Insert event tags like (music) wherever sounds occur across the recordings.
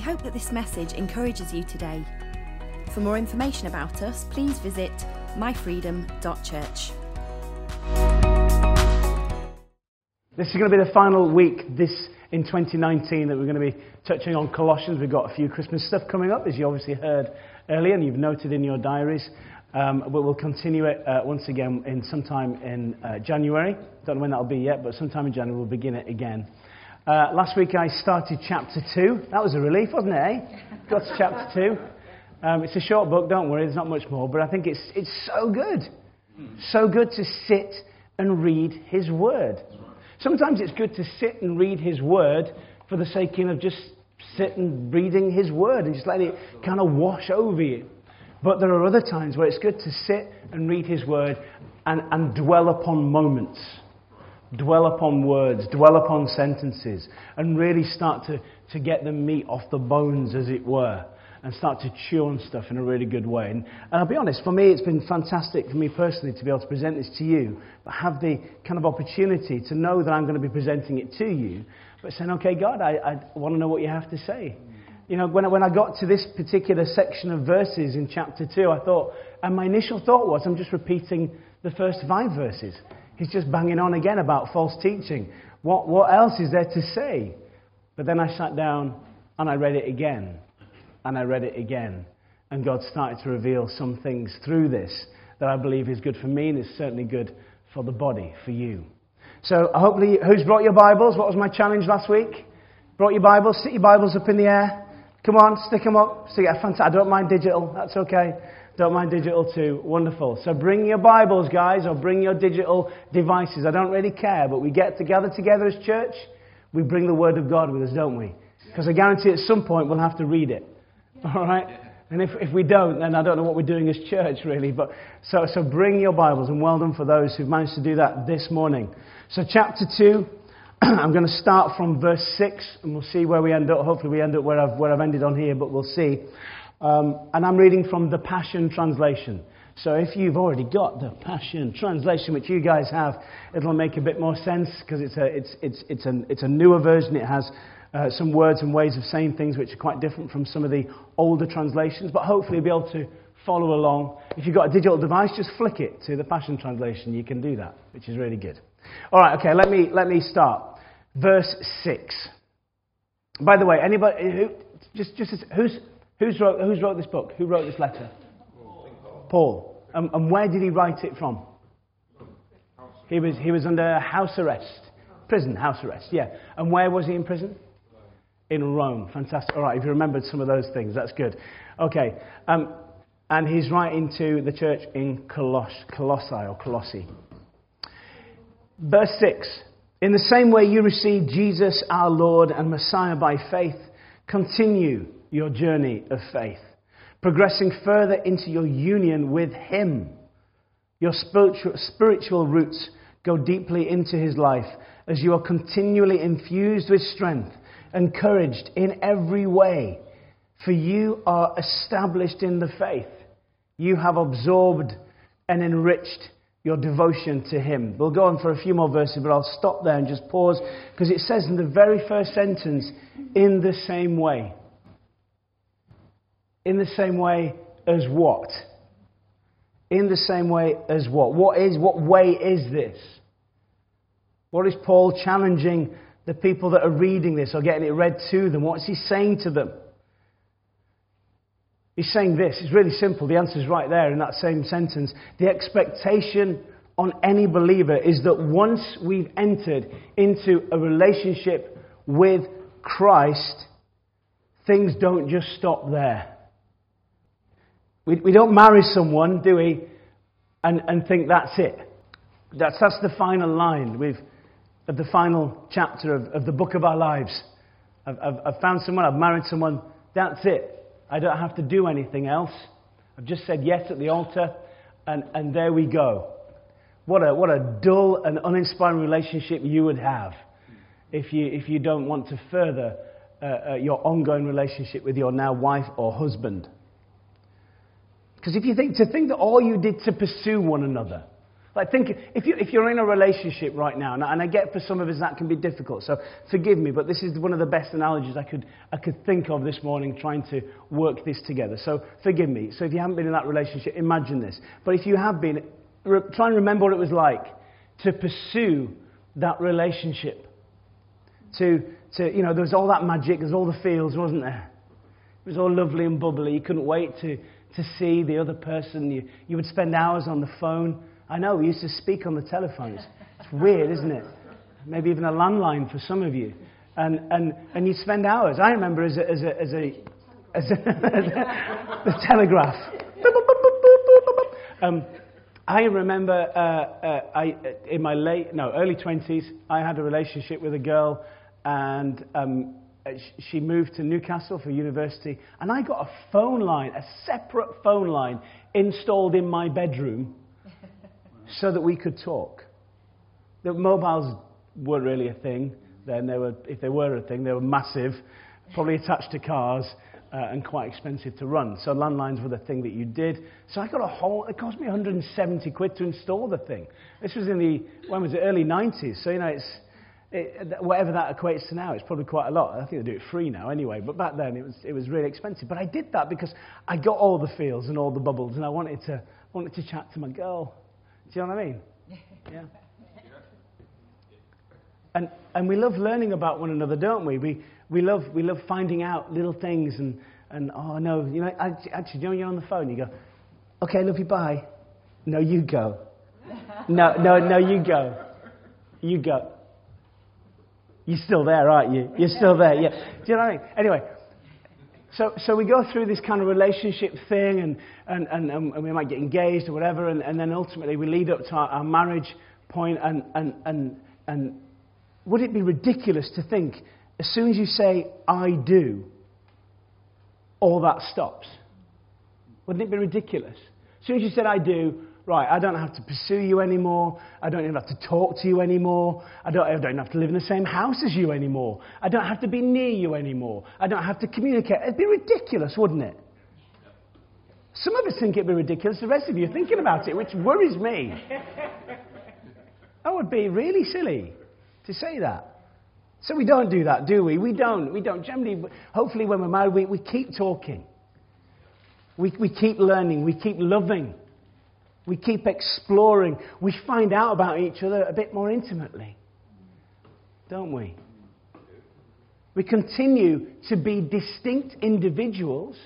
hope that this message encourages you today. For more information about us, please visit myfreedom.church. This is going to be the final week this in 2019 that we're going to be touching on Colossians. We've got a few Christmas stuff coming up, as you obviously heard earlier, and you've noted in your diaries. Um, but we'll continue it uh, once again in sometime in uh, January. Don't know when that'll be yet, but sometime in January we'll begin it again. Uh, last week I started chapter 2. That was a relief, wasn't it, eh? Got to chapter 2. Um, it's a short book, don't worry, there's not much more, but I think it's, it's so good. So good to sit and read His Word. Sometimes it's good to sit and read His Word for the sake of just sitting reading His Word and just let it kind of wash over you. But there are other times where it's good to sit and read His Word and, and dwell upon moments dwell upon words, dwell upon sentences, and really start to, to get the meat off the bones, as it were, and start to chew on stuff in a really good way. And, and I'll be honest, for me, it's been fantastic for me personally to be able to present this to you, but have the kind of opportunity to know that I'm going to be presenting it to you, but saying, okay, God, I, I want to know what you have to say. You know, when I, when I got to this particular section of verses in chapter 2, I thought, and my initial thought was, I'm just repeating the first five verses. He's just banging on again about false teaching. What, what else is there to say? But then I sat down and I read it again. And I read it again. And God started to reveal some things through this that I believe is good for me and is certainly good for the body, for you. So hopefully, who's brought your Bibles? What was my challenge last week? Brought your Bibles? Stick your Bibles up in the air. Come on, stick them up. Stick, I don't mind digital. That's okay. Don't mind digital too. Wonderful. So bring your Bibles, guys, or bring your digital devices. I don't really care, but we get together together as church. We bring the Word of God with us, don't we? Because I guarantee at some point we'll have to read it. All right? And if, if we don't, then I don't know what we're doing as church, really. But so, so bring your Bibles, and well done for those who've managed to do that this morning. So, chapter 2, (clears throat) I'm going to start from verse 6, and we'll see where we end up. Hopefully, we end up where I've, where I've ended on here, but we'll see. Um, and I'm reading from the Passion Translation. So if you've already got the Passion Translation, which you guys have, it'll make a bit more sense because it's a, it's, it's, it's, an, it's a newer version. It has uh, some words and ways of saying things which are quite different from some of the older translations, but hopefully you'll be able to follow along. If you've got a digital device, just flick it to the Passion Translation. You can do that, which is really good. All right, okay, let me, let me start. Verse 6. By the way, anybody, who, just, just, who's, Who's wrote, who's wrote this book? Who wrote this letter? Paul. Um, and where did he write it from? He was, he was under house arrest. Prison, house arrest, yeah. And where was he in prison? In Rome. Fantastic. All right, if you remembered some of those things, that's good. Okay. Um, and he's writing to the church in Coloss, Colossae or Colossae. Verse 6 In the same way you received Jesus our Lord and Messiah by faith, continue your journey of faith, progressing further into your union with Him. Your spiritual, roots go deeply into His life as you are continually infused with strength, encouraged in every way, for you are established in the faith. You have absorbed and enriched your devotion to Him. We'll go on for a few more verses, but I'll stop there and just pause because it says in the very first sentence, in the same way. In the same way as what? In the same way as what? What is what way is this? What is Paul challenging the people that are reading this or getting it read to them? What's he saying to them? He's saying this. It's really simple. The answer is right there in that same sentence. The expectation on any believer is that once we've entered into a relationship with Christ, things don't just stop there. We, we don't marry someone, do we, and, and think that's it. That's, that's the final line We've, of the final chapter of, of the book of our lives. I've, I've, I've found someone, I've married someone, that's it. I don't have to do anything else. I've just said yes at the altar, and, and there we go. What a, what a dull and uninspiring relationship you would have if you, if you don't want to further uh, uh, your ongoing relationship with your now wife or husband. Because if you think to think that all you did to pursue one another Like, think if, you, if you're in a relationship right now, and I, and I get for some of us that can be difficult, so forgive me, but this is one of the best analogies I could, I could think of this morning trying to work this together. So forgive me. So if you haven't been in that relationship, imagine this. But if you have been, re- try and remember what it was like to pursue that relationship. To, to, you know, there was all that magic, there was all the feels, wasn't there? It was all lovely and bubbly. You couldn't wait to, to see the other person. You, you would spend hours on the phone. I know, we used to speak on the telephones. It's weird, isn't it? Maybe even a landline for some of you. And, and, and you'd spend hours. I remember as a, as a, as a, as a, as (laughs) a the telegraph. Um, I remember uh, uh, I, in my late, no, early 20s, I had a relationship with a girl, and um, she moved to Newcastle for university, and I got a phone line, a separate phone line, installed in my bedroom (laughs) so that we could talk. The mobiles weren't really a thing then. They were, if they were a thing, they were massive, probably attached to cars. Uh, and quite expensive to run. So landlines were the thing that you did. So I got a whole, it cost me 170 quid to install the thing. This was in the, when was it, early 90s. So, you know, it's, it, whatever that equates to now, it's probably quite a lot. I think they do it free now anyway. But back then, it was, it was really expensive. But I did that because I got all the feels and all the bubbles, and I wanted to, wanted to chat to my girl. Do you know what I mean? (laughs) Yeah. And, and we love learning about one another, don't we? We, we, love, we love finding out little things and, and oh no, you know, actually, you know, you're on the phone, you go, okay, love you, bye. No, you go. No, no, no, you go. You go. You're still there, aren't you? You're still there, yeah. Do you know what I mean? Anyway, so, so we go through this kind of relationship thing, and, and, and, and we might get engaged or whatever, and, and then ultimately we lead up to our, our marriage point, and, and, and, and would it be ridiculous to think as soon as you say, I do, all that stops? Wouldn't it be ridiculous? As soon as you said, I do, right, I don't have to pursue you anymore. I don't even have to talk to you anymore. I don't, I don't have to live in the same house as you anymore. I don't have to be near you anymore. I don't have to communicate. It'd be ridiculous, wouldn't it? Some of us think it'd be ridiculous. The rest of you are thinking about it, which worries me. That would be really silly to say that. So we don't do that, do we? We don't. We don't. Generally, hopefully, when we're married, we, we keep talking. We, we keep learning. We keep loving. We keep exploring. We find out about each other a bit more intimately. Don't we? We continue to be distinct individuals,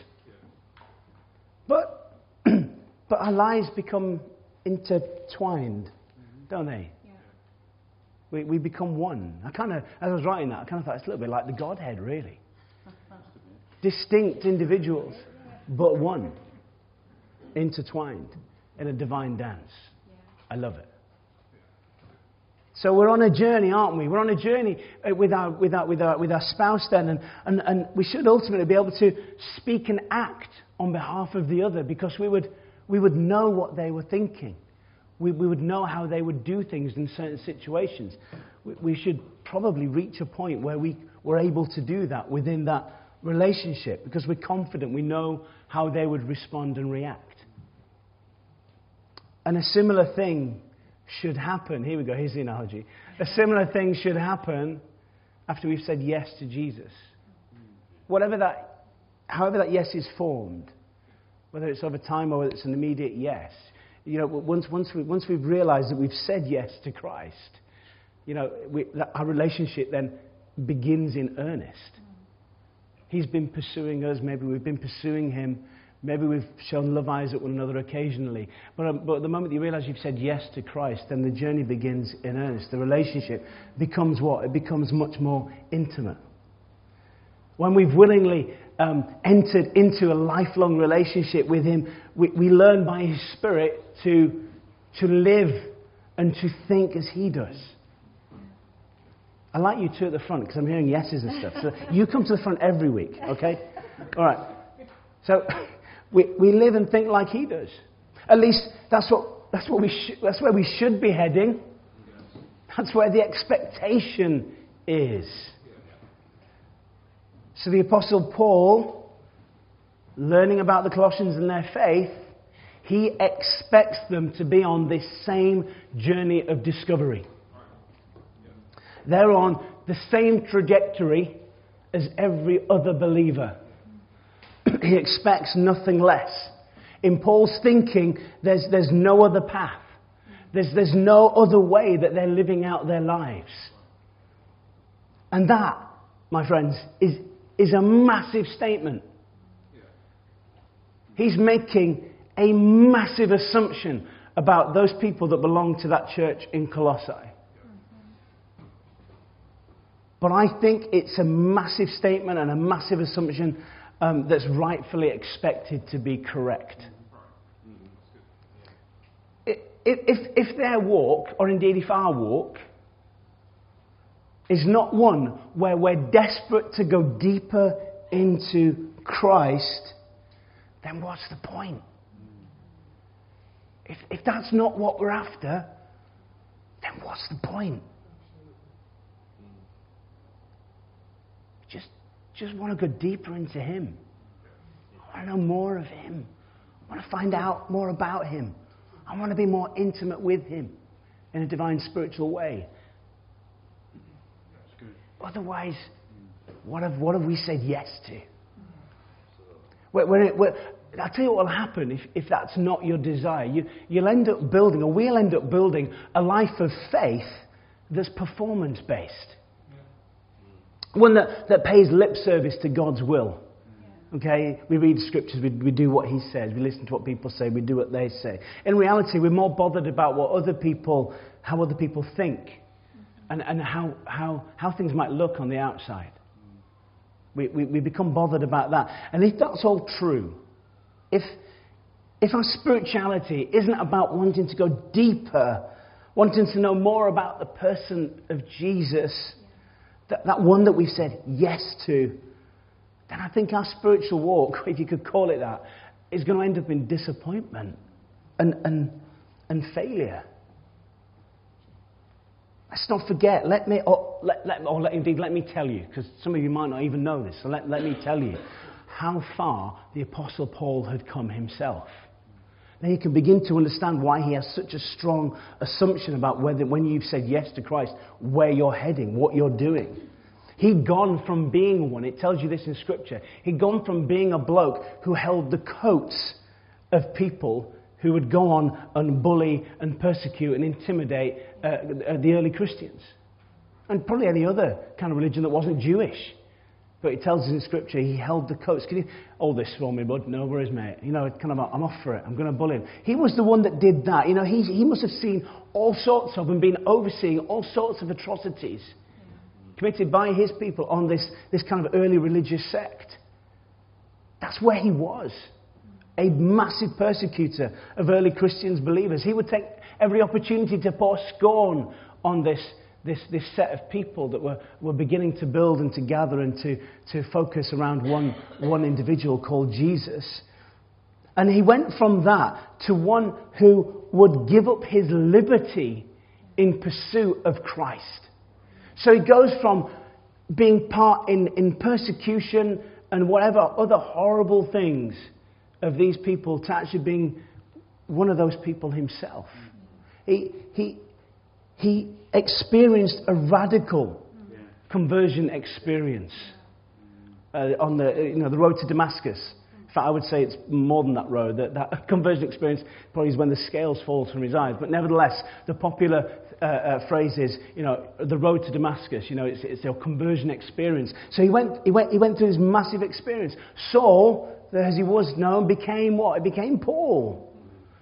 but, (clears throat) but our lives become intertwined, don't they? We, we become one. I kind of, as I was writing that, I kind of thought it's a little bit like the Godhead, really. Distinct individuals, but one, intertwined in a divine dance. I love it. So we're on a journey, aren't we? We're on a journey uh, with our, with our, with our, with our spouse then, and, and, and we should ultimately be able to speak and act on behalf of the other because we would, we would know what they were thinking. We, we would know how they would do things in certain situations. We, we should probably reach a point where we were able to do that within that relationship because we're confident we know how they would respond and react. And a similar thing should happen. Here we go, here's the analogy. A similar thing should happen after we've said yes to Jesus. Whatever that, however that yes is formed, whether it's over time or whether it's an immediate yes, you know, once, once, we, once we've realized that we've said yes to Christ, you know, we, our relationship then begins in earnest. He's been pursuing us, maybe we've been pursuing him Maybe we've shown love eyes at one another occasionally. But, um, but the moment you realize you've said yes to Christ, then the journey begins in earnest. The relationship becomes what? It becomes much more intimate. When we've willingly um, entered into a lifelong relationship with Him, we, we learn by His Spirit to, to live and to think as He does. I like you two at the front because I'm hearing yeses and stuff. So you come to the front every week, okay? All right. So we, we live and think like he does. At least that's, what, that's, what we sh- that's where we should be heading. That's where the expectation is. So the Apostle Paul, learning about the Colossians and their faith, He expects them to be on this same journey of discovery. They're on the same trajectory as every other believer. He expects nothing less. In Paul's thinking, there's, there's no other path. There's, there's no other way that they're living out their lives. And that, my friends, is, is a massive statement. He's making a massive assumption about those people that belong to that church in Colossae. But I think it's a massive statement and a massive assumption um, that's rightfully expected to be correct. If, if their walk, or indeed if our walk, is not one where we're desperate to go deeper into Christ, then what's the point? If, if that's not what we're after, then what's the point? Just, want to go deeper into Him. I want to know more of Him. I want to find out more about Him. I want to be more intimate with Him in a divine spiritual way. Otherwise, what have, what have we said yes to? I'll tell you what will happen if, if that's not your desire. You, you'll end up building, or we'll end up building, a life of faith that's performance based. One that, that pays lip service to God's will. Okay? We read scriptures, we, we do what He says, we listen to what people say, we do what they say. In reality, we're more bothered about what other people, how other people think, and, and how, how, how things might look on the outside. We, we, we become bothered about that. And if that's all true, if, if our spirituality isn't about wanting to go deeper, wanting to know more about the person of Jesus, that, that one that we've said yes to, then I think our spiritual walk, (laughs) if you could call it that, is going to end up in disappointment and, and, and failure. Let's not forget, let me, or, let, let, or let, indeed, let me tell you, because some of you might not even know this, so let, let me tell you how far the Apostle Paul had come himself. Then you can begin to understand why he has such a strong assumption about whether, when you've said yes to Christ, where you're heading, what you're doing. He'd gone from being one, it tells you this in Scripture, he'd gone from being a bloke who held the coats of people who would go on and bully and persecute and intimidate uh, the early Christians. And probably any other kind of religion that wasn't Jewish. But he tells us in Scripture he held the coats. Can you, all this for me, bud? No, worries, mate? You know, kind of, I'm off for it. I'm going to bully him. He was the one that did that. You know, he, he must have seen all sorts of and been overseeing all sorts of atrocities committed by his people on this, this kind of early religious sect. That's where he was. A massive persecutor of early Christians, believers. He would take every opportunity to pour scorn on this this, this set of people that were, were beginning to build and to gather and to, to focus around one, one individual called Jesus. And he went from that to one who would give up his liberty in pursuit of Christ. So he goes from being part in, in persecution and whatever other horrible things of these people to actually being one of those people himself. He, he, he experienced a radical conversion experience uh, on the, you know, the road to Damascus. In fact, I would say it's more than that road. That, that (laughs) conversion experience probably is when the scales fall from his eyes. But nevertheless, the popular uh, uh, phrase is, you know, the road to Damascus. You know, it's, it's a conversion experience. So he went, he, went, he went through this massive experience. Saul, as he was known, became what? He became Paul.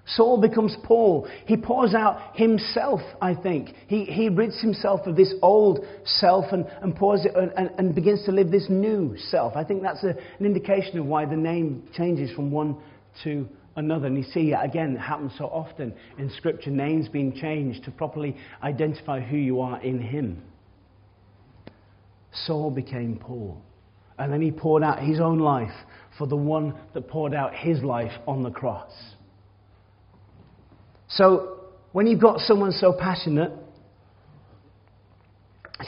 Saul becomes Paul. He pours out himself, I think. He, he rids himself of this old self and, and pours it and, and begins to live this new self. I think that's a, an indication of why the name changes from one to another. And you see, again, it happens so often in Scripture names being changed to properly identify who you are in Him. Saul became Paul. And then he poured out his own life for the one that poured out his life on the cross. So, when you've got someone so passionate,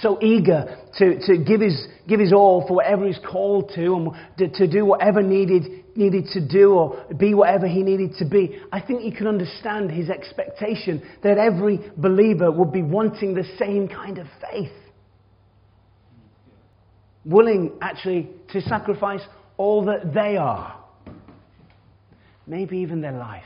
so eager to, to give, his, give his all for whatever he's called to and to, to do whatever needed, needed to do or be whatever he needed to be, I think you can understand his expectation that every believer would be wanting the same kind of faith. Willing actually to sacrifice all that they are, maybe even their life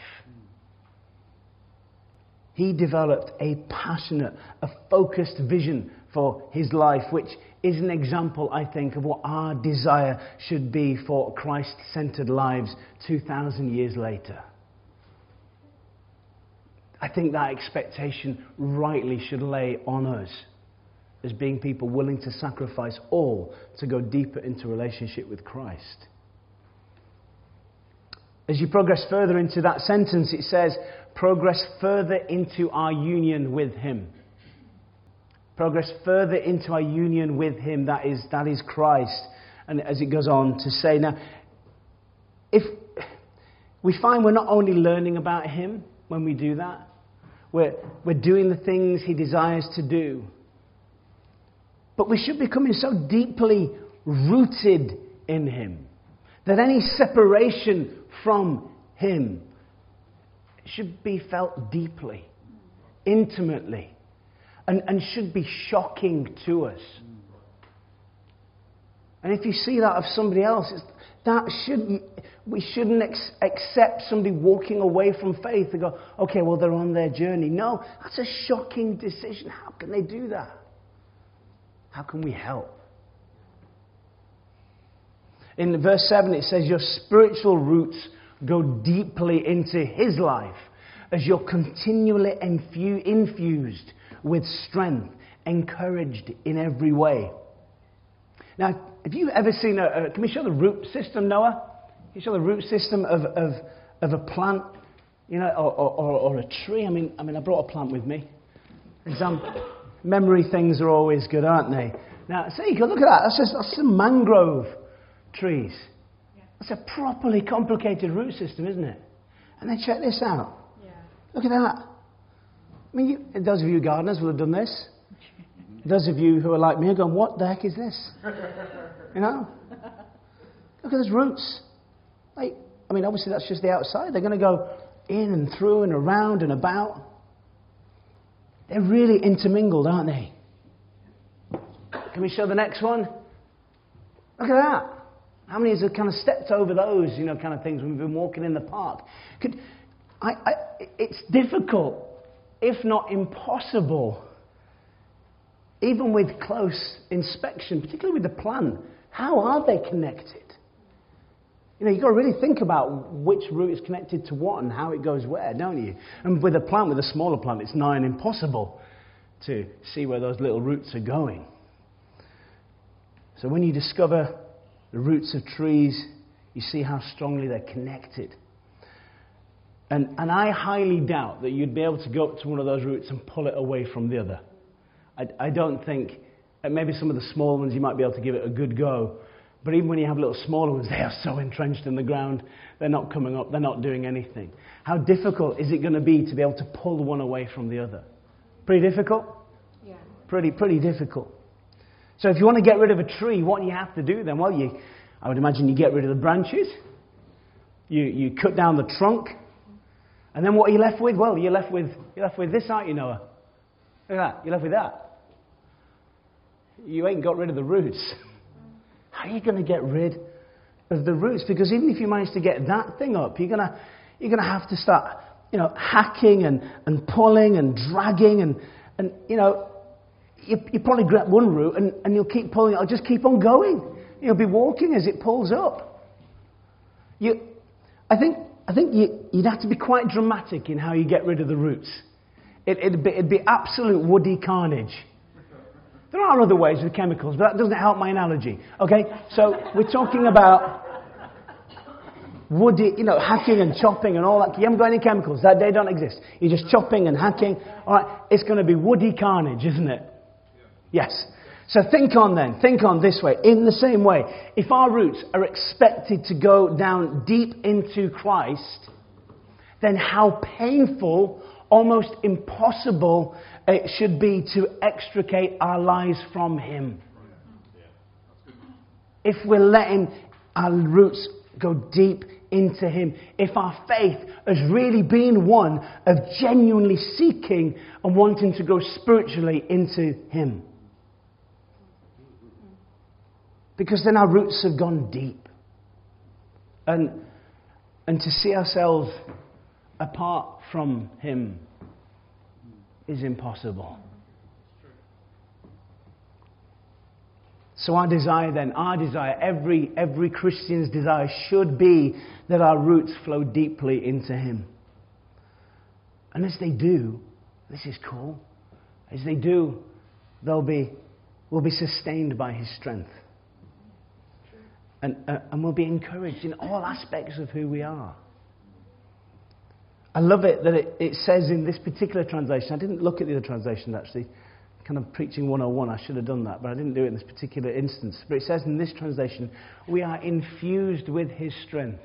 he developed a passionate, a focused vision for his life, which is an example, I think, of what our desire should be for Christ centered lives 2,000 years later. I think that expectation rightly should lay on us as being people willing to sacrifice all to go deeper into relationship with Christ. As you progress further into that sentence, it says, progress further into our union with Him. Progress further into our union with Him, that is, that is Christ. And as it goes on to say, now, if we find we're not only learning about Him when we do that, we're, we're doing the things He desires to do. But we should be coming so deeply rooted in Him that any separation from Him should be felt deeply, intimately, and, and should be shocking to us. And if you see that of somebody else, that shouldn't, we shouldn't ex- accept somebody walking away from faith and go, okay, well, they're on their journey. No, that's a shocking decision. How can they do that? How can we help? In verse 7, it says, Your spiritual roots go deeply into his life as you're continually infu- infused with strength, encouraged in every way. Now, have you ever seen a, a can we show the root system, Noah? Can you show the root system of, of, of a plant, you know, or, or, or, a tree? I mean, I mean, I brought a plant with me. Some memory things are always good, aren't they? Now, can look at that. That's just that's some mangrove trees. That's a properly complicated root system, isn't it? And then check this out. Yeah. Look at that. I mean, you, those of you gardeners will have done this. Those of you who are like me are going, what the heck is this? (laughs) You know? Look at those roots. Like, I mean, obviously that's just the outside. They're going to go in and through and around and about. They're really intermingled, aren't they? Can we show the next one? Look at that. How many of us have kind of stepped over those, you know, kind of things when we've been walking in the park? Could, I, I, it's difficult, if not impossible, even with close inspection, particularly with the plant. How are they connected? You know, you've got to really think about which root is connected to what and how it goes where, don't you? And with a plant, with a smaller plant, it's nigh impossible to see where those little roots are going. So when you discover the roots of trees, you see how strongly they're connected. And, and I highly doubt that you'd be able to go up to one of those roots and pull it away from the other. I, I don't think, maybe some of the small ones you might be able to give it a good go. But even when you have little smaller ones, (laughs) they are so entrenched in the ground, they're not coming up, they're not doing anything. How difficult is it going to be to be able to pull one away from the other? Pretty difficult? Yeah. Pretty, pretty difficult. So if you want to get rid of a tree, what do you have to do then? Well, you, I would imagine you get rid of the branches, you, you cut down the trunk, and then what are you left with? Well, you're left with, you're left with this, aren't you, Noah? Look at that. You're left with that. You ain't got rid of the roots. (laughs) How are you going to get rid of the roots? Because even if you manage to get that thing up, you're going to, you're going to have to start, you know, hacking and, and pulling and dragging and, and you know, you, you probably grab one root and, and you'll keep pulling it. It'll just keep on going. You'll be walking as it pulls up. You, I think, I think you, would have to be quite dramatic in how you get rid of the roots. It, it'd, be, it'd be absolute woody carnage. There are other ways with chemicals, but that doesn't help my analogy. Okay? So we're talking about woody, you know, hacking and chopping and all that. You haven't got any chemicals. That they don't exist. You're just chopping and hacking. All right? It's going to be woody carnage, isn't it? Yes. So think on then, think on this way. In the same way, if our roots are expected to go down deep into Christ, then how painful almost impossible it should be to extricate our lives from Him. If we're letting our roots go deep into Him, if our faith has really been one of genuinely seeking and wanting to go spiritually into Him. Because then our roots have gone deep. And, and to see ourselves apart from Him is impossible. So, our desire then, our desire, every, every Christian's desire should be that our roots flow deeply into Him. And as they do, this is cool, as they do, they'll be, we'll be sustained by His strength. And, uh, and we'll be encouraged in all aspects of who we are. I love it that it, it says in this particular translation, I didn't look at the other translation actually, kind of preaching 101, I should have done that, but I didn't do it in this particular instance. But it says in this translation, we are infused with his strength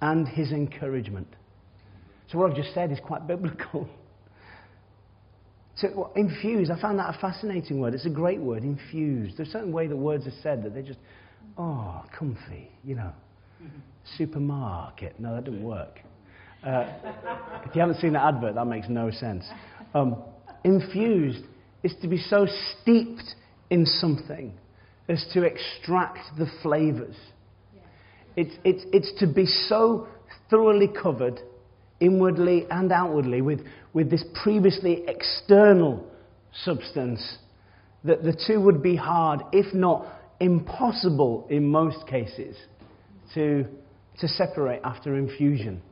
and his encouragement. So what I've just said is quite biblical. (laughs) So, infused, I found that a fascinating word. It's a great word, infused. There's a certain way the words are said that they just, oh, comfy, you know. (laughs) Supermarket. No, that didn't work. Uh, if you haven't seen the advert, that makes no sense. Um, infused is to be so steeped in something as to extract the flavors. It's, it's, it's to be so thoroughly covered, inwardly and outwardly, with, with this previously external substance that the two would be hard, if not impossible in most cases, to, to separate after infusion.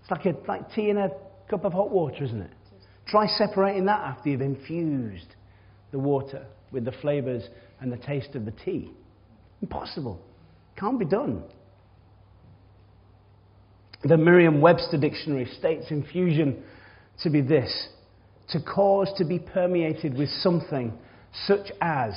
It's like, a, like tea in a cup of hot water, isn't it? Try separating that after you've infused the water with the flavors and the taste of the tea. Impossible. Can't be done. The Merriam Webster Dictionary states infusion to be this to cause to be permeated with something such as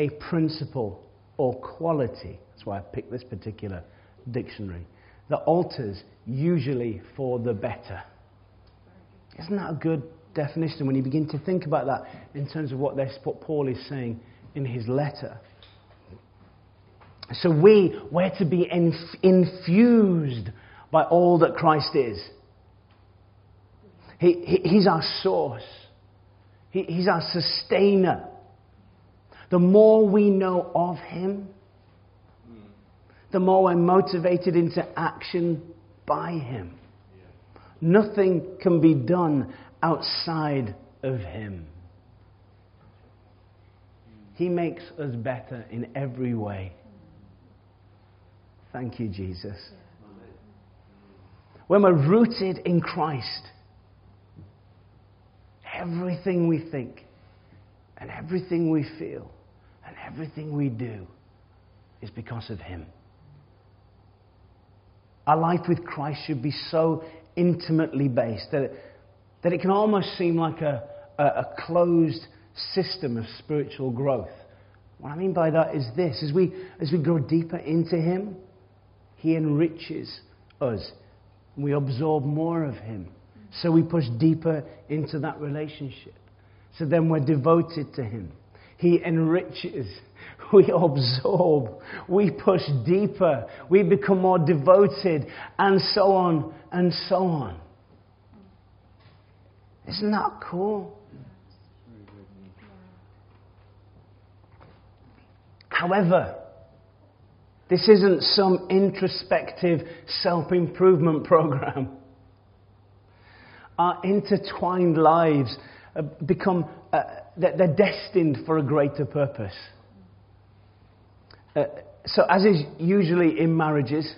a principle or quality. That's why I picked this particular dictionary that alters usually for the better. Isn't that a good definition when you begin to think about that in terms of what, this, what Paul is saying in his letter? So we, we're to be inf- infused by all that Christ is. He, he, he's our source. He, he's our sustainer. The more we know of Him, the more we're motivated into action by Him. Nothing can be done outside of Him. He makes us better in every way. Thank you, Jesus. When we're rooted in Christ, everything we think and everything we feel everything we do is because of Him. Our life with Christ should be so intimately based that it, that it can almost seem like a, a, a closed system of spiritual growth. What I mean by that is this as we, as we go deeper into Him, He enriches us. We absorb more of Him. So we push deeper into that relationship. So then we're devoted to Him. He enriches (laughs) we absorb, we push deeper, we become more devoted, and so on and so on. Isn't that cool? However, this isn't some introspective self improvement (laughs) program. Our intertwined lives uh, become, uh, uh, they're destined for a greater purpose. Uh, so, as is usually in marriages,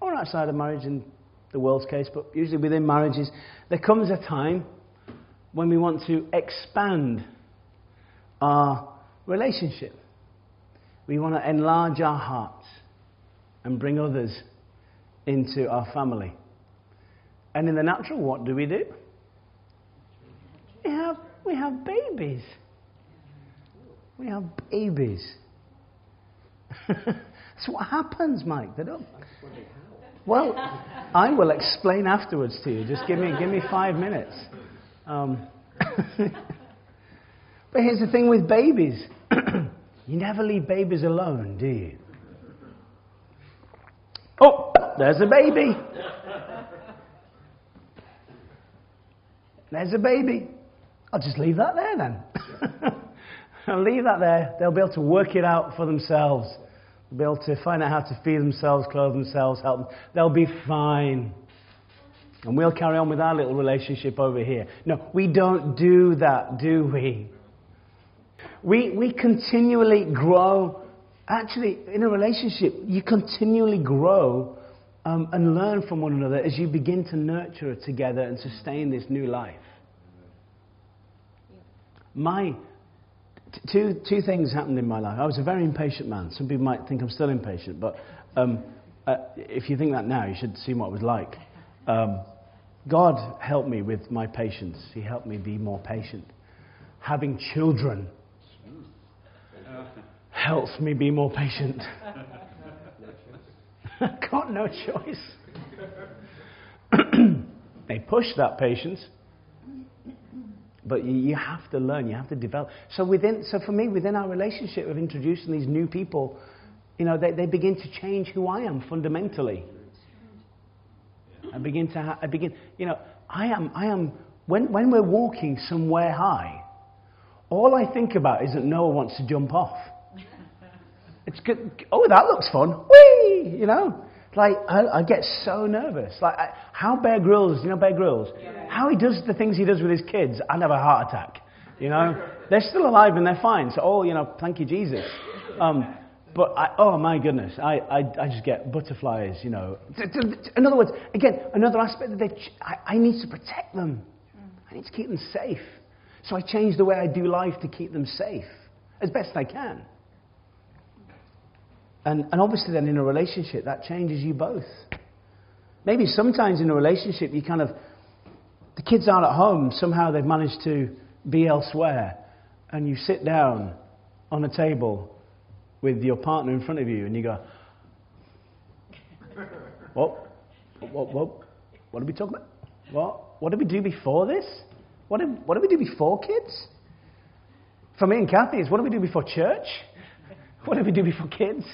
or outside of marriage in the world's case, but usually within marriages, there comes a time when we want to expand our relationship. We want to enlarge our hearts and bring others into our family. And in the natural, what do we do? We have, we have babies. We have babies. (laughs) That's what happens, Mike. They don't. Well, I will explain afterwards to you. Just give me, give me five minutes. Um, (laughs) but here's the thing with babies (clears throat) you never leave babies alone, do you? Oh, there's a baby. There's a baby. I'll just leave that there then. (laughs) I'll leave that there. They'll be able to work it out for themselves. They'll be able to find out how to feed themselves, clothe themselves, help them. They'll be fine. And we'll carry on with our little relationship over here. No, we don't do that, do we? We, we continually grow. Actually, in a relationship, you continually grow um, and learn from one another as you begin to nurture together and sustain this new life. My two, two things happened in my life. I was a very impatient man. Some people might think I'm still impatient, but um, uh, if you think that now, you should see what it was like. Um, God helped me with my patience. He helped me be more patient. Having children helps me be more patient. (laughs) Got no choice. (clears throat) they push that patience, but you, have to learn, you have to develop. So, within, so for me, within our relationship of introducing these new people, you know, they, they begin to change who I am fundamentally. I begin to, ha- I begin, you know, I am, I am, when, when we're walking somewhere high, all I think about is that Noah wants to jump off. It's good. Oh, that looks fun. Whee! You know? Like, I, I get so nervous. Like, I, how Bear Grylls, you know Bear Grylls? Yeah. How he does the things he does with his kids, I'd have a heart attack. You know? they're still alive and they're fine. So, oh, you know, thank you, Jesus. Um, but, I, oh my goodness, I, I, I just get butterflies, you know. In other words, again, another aspect that they, I, I need to protect them. I need to keep them safe. So I change the way I do life to keep them safe as best I can. And, and obviously, then in a relationship, that changes you both. Maybe sometimes in a relationship, you kind of, the kids aren't at home, somehow they've managed to be elsewhere, and you sit down on a table with your partner in front of you, and you go, What? What, what, what did we talk about? What? What did we do before this? What did, what did we do before kids? For me and Kathy, it's what did we do before church? What did we do before kids?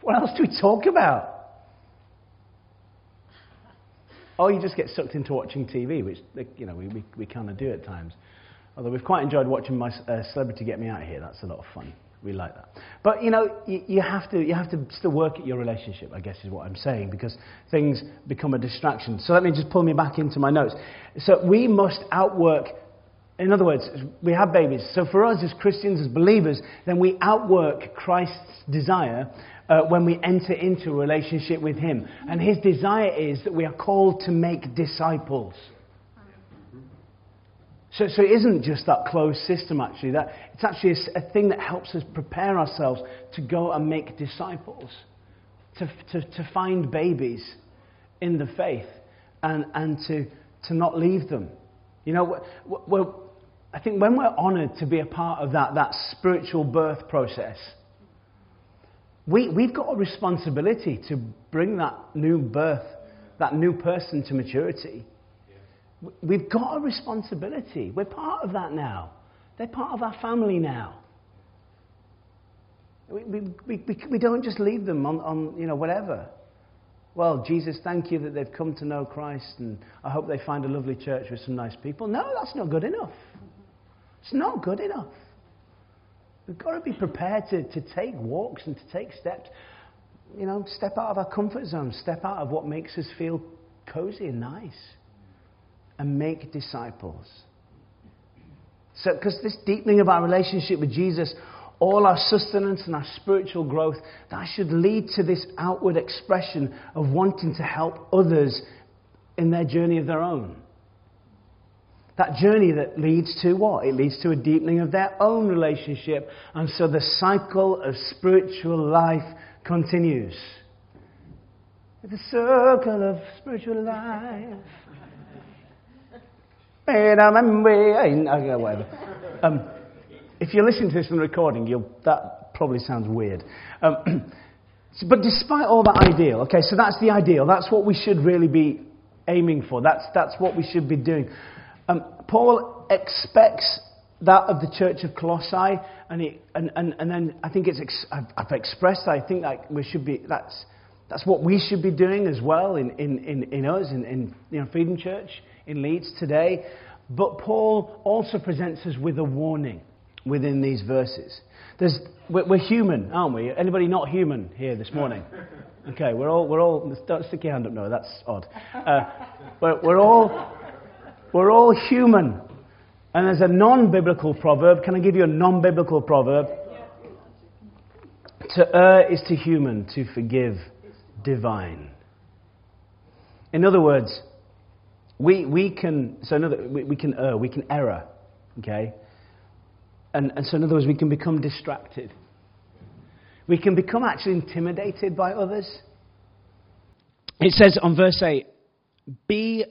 What else do we talk about? Oh, you just get sucked into watching TV, which you know we, we, we kind of do at times. Although we've quite enjoyed watching my uh, celebrity get me out here. That's a lot of fun. We like that. But you know, you, you, have to you have to still work at your relationship. I guess is what I'm saying because things become a distraction. So let me just pull me back into my notes. So we must outwork in other words, we have babies. So for us as Christians, as believers, then we outwork Christ's desire uh, when we enter into a relationship with Him. And His desire is that we are called to make disciples. So, so it isn't just that closed system, actually. That, it's actually a, a thing that helps us prepare ourselves to go and make disciples, to, to, to find babies in the faith and, and to, to not leave them. You know, well, I think when we're honored to be a part of that, that spiritual birth process, we, we've got a responsibility to bring that new birth, that new person to maturity. We've got a responsibility. We're part of that now. They're part of our family now. We, we, we, we don't just leave them on, on, you know, whatever. Well, Jesus, thank you that they've come to know Christ, and I hope they find a lovely church with some nice people. No, that's not good enough. It's not good enough. We've got to be prepared to, to take walks and to take steps. You know, step out of our comfort zone, step out of what makes us feel cozy and nice, and make disciples. So, because this deepening of our relationship with Jesus, all our sustenance and our spiritual growth, that should lead to this outward expression of wanting to help others in their journey of their own. That journey that leads to what? It leads to a deepening of their own relationship. And so the cycle of spiritual life continues. The circle of spiritual life. Whatever. Um, if you listen to this in the recording, that probably sounds weird. Um, (clears throat) But despite all that ideal, okay, so that's the ideal. That's what we should really be aiming for. That's, that's what we should be doing. Um, Paul expects that of the church of Colossae, and, he, and, and, and then I think it's ex- I've, I've, expressed I think that we should be, that's, that's what we should be doing as well in, in, in, in us, in, in you know, Freedom Church in Leeds today. But Paul also presents us with a warning within these verses. There's, we're, we're human, aren't we? Anybody not human here this morning? (laughs) Okay, we're all, we're all, don't stick your hand up, no, that's odd. Uh, we're, we're, all, we're all human. And there's a non biblical proverb. Can I give you a non biblical proverb? To err is to human, to forgive divine. In other words, we, we can, so another, we, we can err, we can error, okay? And, and so in other words, we can become distracted. We can become actually intimidated by others. It says on verse 8, Be,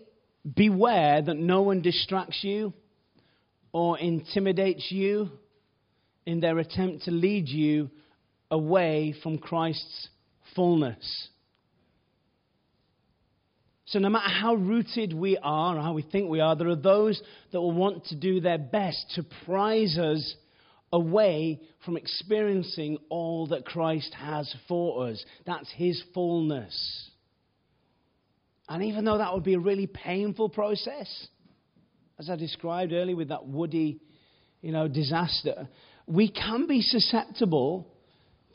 beware that no one distracts you or intimidates you in their attempt to lead you away from Christ's fullness. So, no matter how rooted we are, or how we think we are, there are those that will want to do their best to prize us away from experiencing all that Christ has for us. That's His fullness. And even though that would be a really painful process, as I described earlier with that woody, you know, disaster, we can be susceptible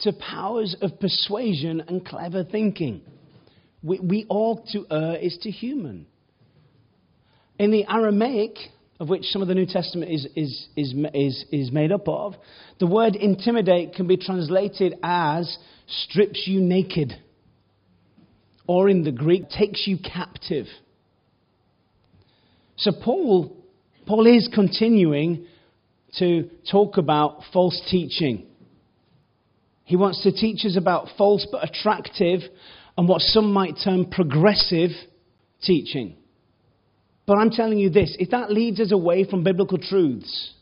to powers of persuasion and clever thinking. We, we ought to err is to human. In the Aramaic, of which some of the New Testament is, is, is, is, is made up of, the word intimidate can be translated as strips you naked, or in the Greek, takes you captive. So Paul, Paul is continuing to talk about false teaching. He wants to teach us about false but attractive and what some might term progressive teaching. But I'm telling you this if that leads us away from biblical truths,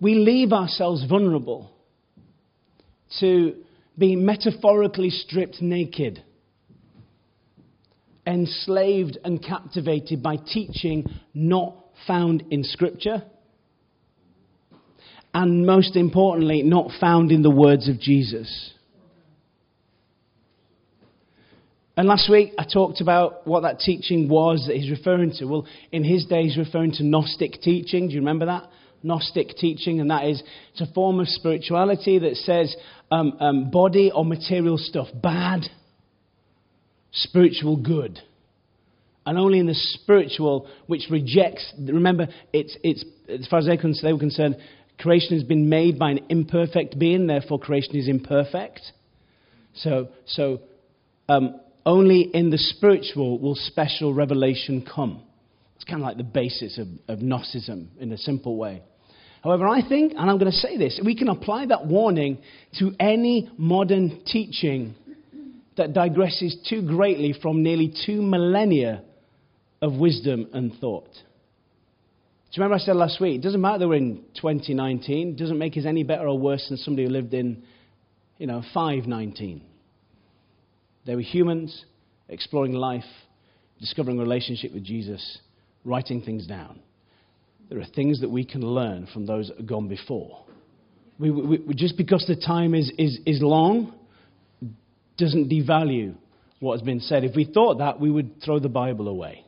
we leave ourselves vulnerable to being metaphorically stripped naked enslaved and captivated by teaching not found in Scripture, and most importantly, not found in the words of Jesus. And last week I talked about what that teaching was that he's referring to. Well, in his day, he's referring to Gnostic teaching. Do you remember that? Gnostic teaching, and that is it's a form of spirituality that says um, um, body or material stuff bad, spiritual good. And only in the spiritual, which rejects, remember, it's, it's, as far as they, were concerned, creation has been made by an imperfect being, therefore creation is imperfect. So, so um, only in the spiritual will special revelation come. It's kind of like the basis of, of Gnosticism in a simple way. However, I think, and I'm going to say this, we can apply that warning to any modern teaching that digresses too greatly from nearly two millennia of wisdom and thought. Do you remember I said last week? It doesn't matter that we're in 2019. It doesn't make us any better or worse than somebody who lived in, you know, 519. They were humans exploring life, discovering a relationship with Jesus, writing things down. There are things that we can learn from those that have gone before. We, we, just because the time is, is, is long doesn't devalue what has been said. If we thought that, we would throw the Bible away.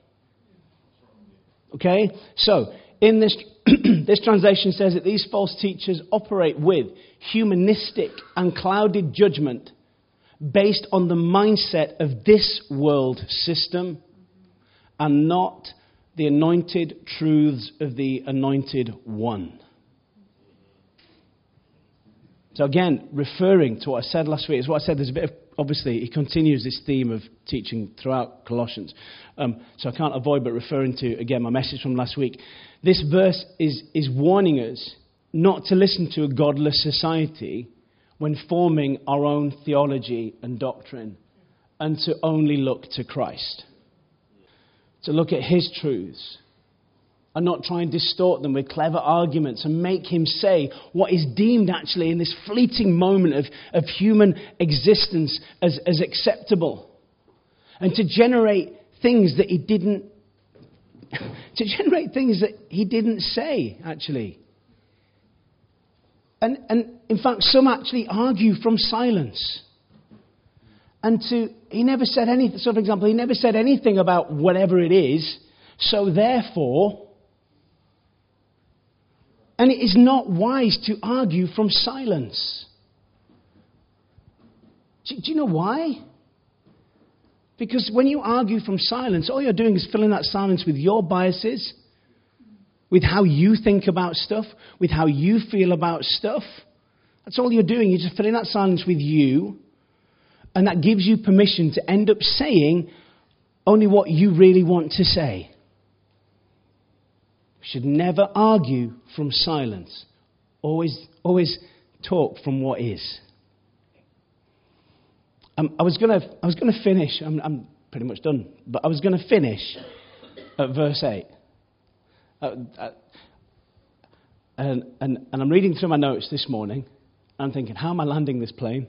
Okay? So, in this, (clears throat) this translation says that these false teachers operate with humanistic and clouded judgment based on the mindset of this world system and not the anointed truths of the anointed one. So, again, referring to what I said last week, is what I said there's a bit of obviously, he continues this theme of teaching throughout Colossians. Um, so I can't avoid but referring to, again, my message from last week. This verse is, is warning us not to listen to a godless society when forming our own theology and doctrine, and to only look to Christ. To look at his truths and not try and distort them with clever arguments and make him say what is deemed actually in this fleeting moment of, of human existence as, as acceptable. And to generate things that he didn't (laughs) to generate things that he didn't say, actually. And, and in fact, some actually argue from silence. And to, he never said anything, so for example, he never said anything about whatever it is, so therefore, and it is not wise to argue from silence. Do, do you know why? Because when you argue from silence, all you're doing is filling that silence with your biases, with how you think about stuff, with how you feel about stuff. That's all you're doing. You're just filling that silence with you. And that gives you permission to end up saying only what you really want to say. We should never argue from silence. Always, always talk from what is. Um, I was going to finish, I'm, I'm, pretty much done, but I was going to finish at verse 8. Uh, uh, and, and, and I'm reading through my notes this morning, and I'm thinking, how am I landing this plane?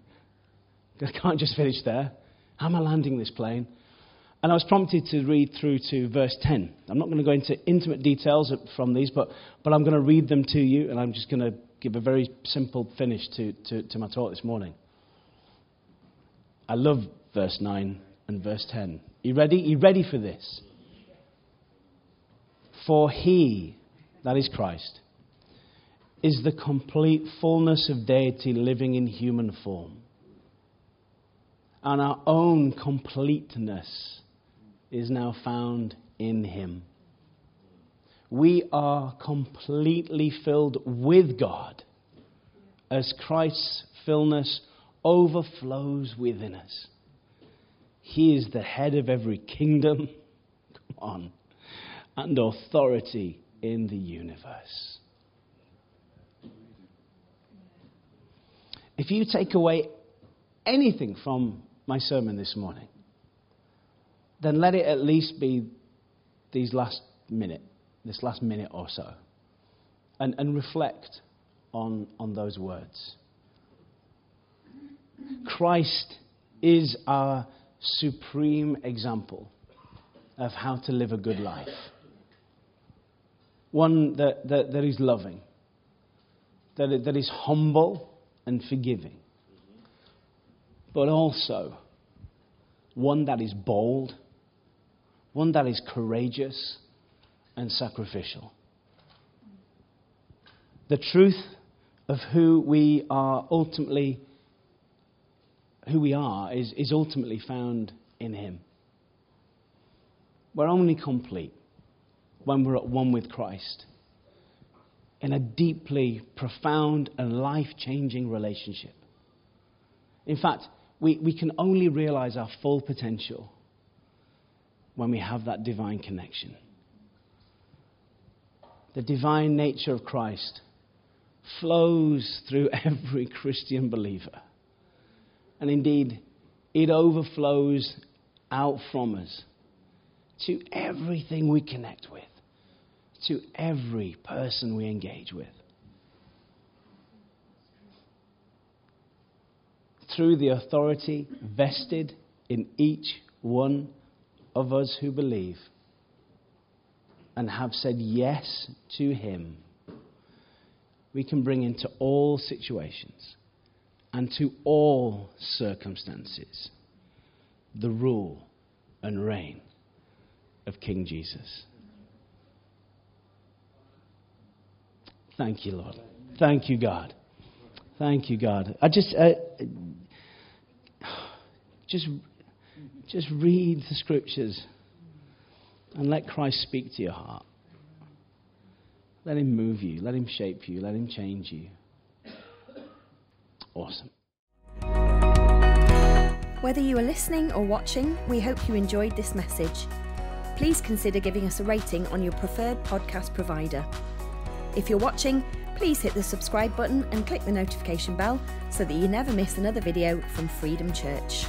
(laughs) I can't just finish there. How am I landing this plane? And I was prompted to read through to verse 10. I'm not going to go into intimate details from these, but, but I'm going to read them to you, and I'm just going to give a very simple finish to, to, to my talk this morning. I love verse 9 and verse 10. You ready? You ready for this? For he, that is Christ, is the complete fullness of deity living in human form. And our own completeness is now found in him. We are completely filled with God as Christ's fullness overflows within us. He is the head of every kingdom, (laughs) come on, and authority in the universe. If you take away anything from my sermon this morning, then let it at least be these last minute, this last minute or so, and, and reflect on, on those words. Christ is our supreme example of how to live a good life. One that, that, that is loving, that, that is humble and forgiving, but also one that is bold, one that is courageous and sacrificial. The truth of who we are ultimately who we are is, is ultimately found in Him. We're only complete when we're at one with Christ in a deeply profound and life changing relationship. In fact, we, we can only realize our full potential when we have that divine connection. The divine nature of Christ flows through (laughs) every Christian believer. And indeed, it overflows out from us to everything we connect with, to every person we engage with. Through the authority vested in each one of us who believe and have said yes to Him, we can bring into all situations and to all circumstances the rule and reign of King Jesus. Thank you, Lord. Thank you, God. Thank you, God. I just, uh, just, just read the scriptures and let Christ speak to your heart. Let him move you. Let him shape you. Let him change you. Awesome. Whether you are listening or watching, we hope you enjoyed this message. Please consider giving us a rating on your preferred podcast provider. If you're watching, please hit the subscribe button and click the notification bell so that you never miss another video from Freedom Church.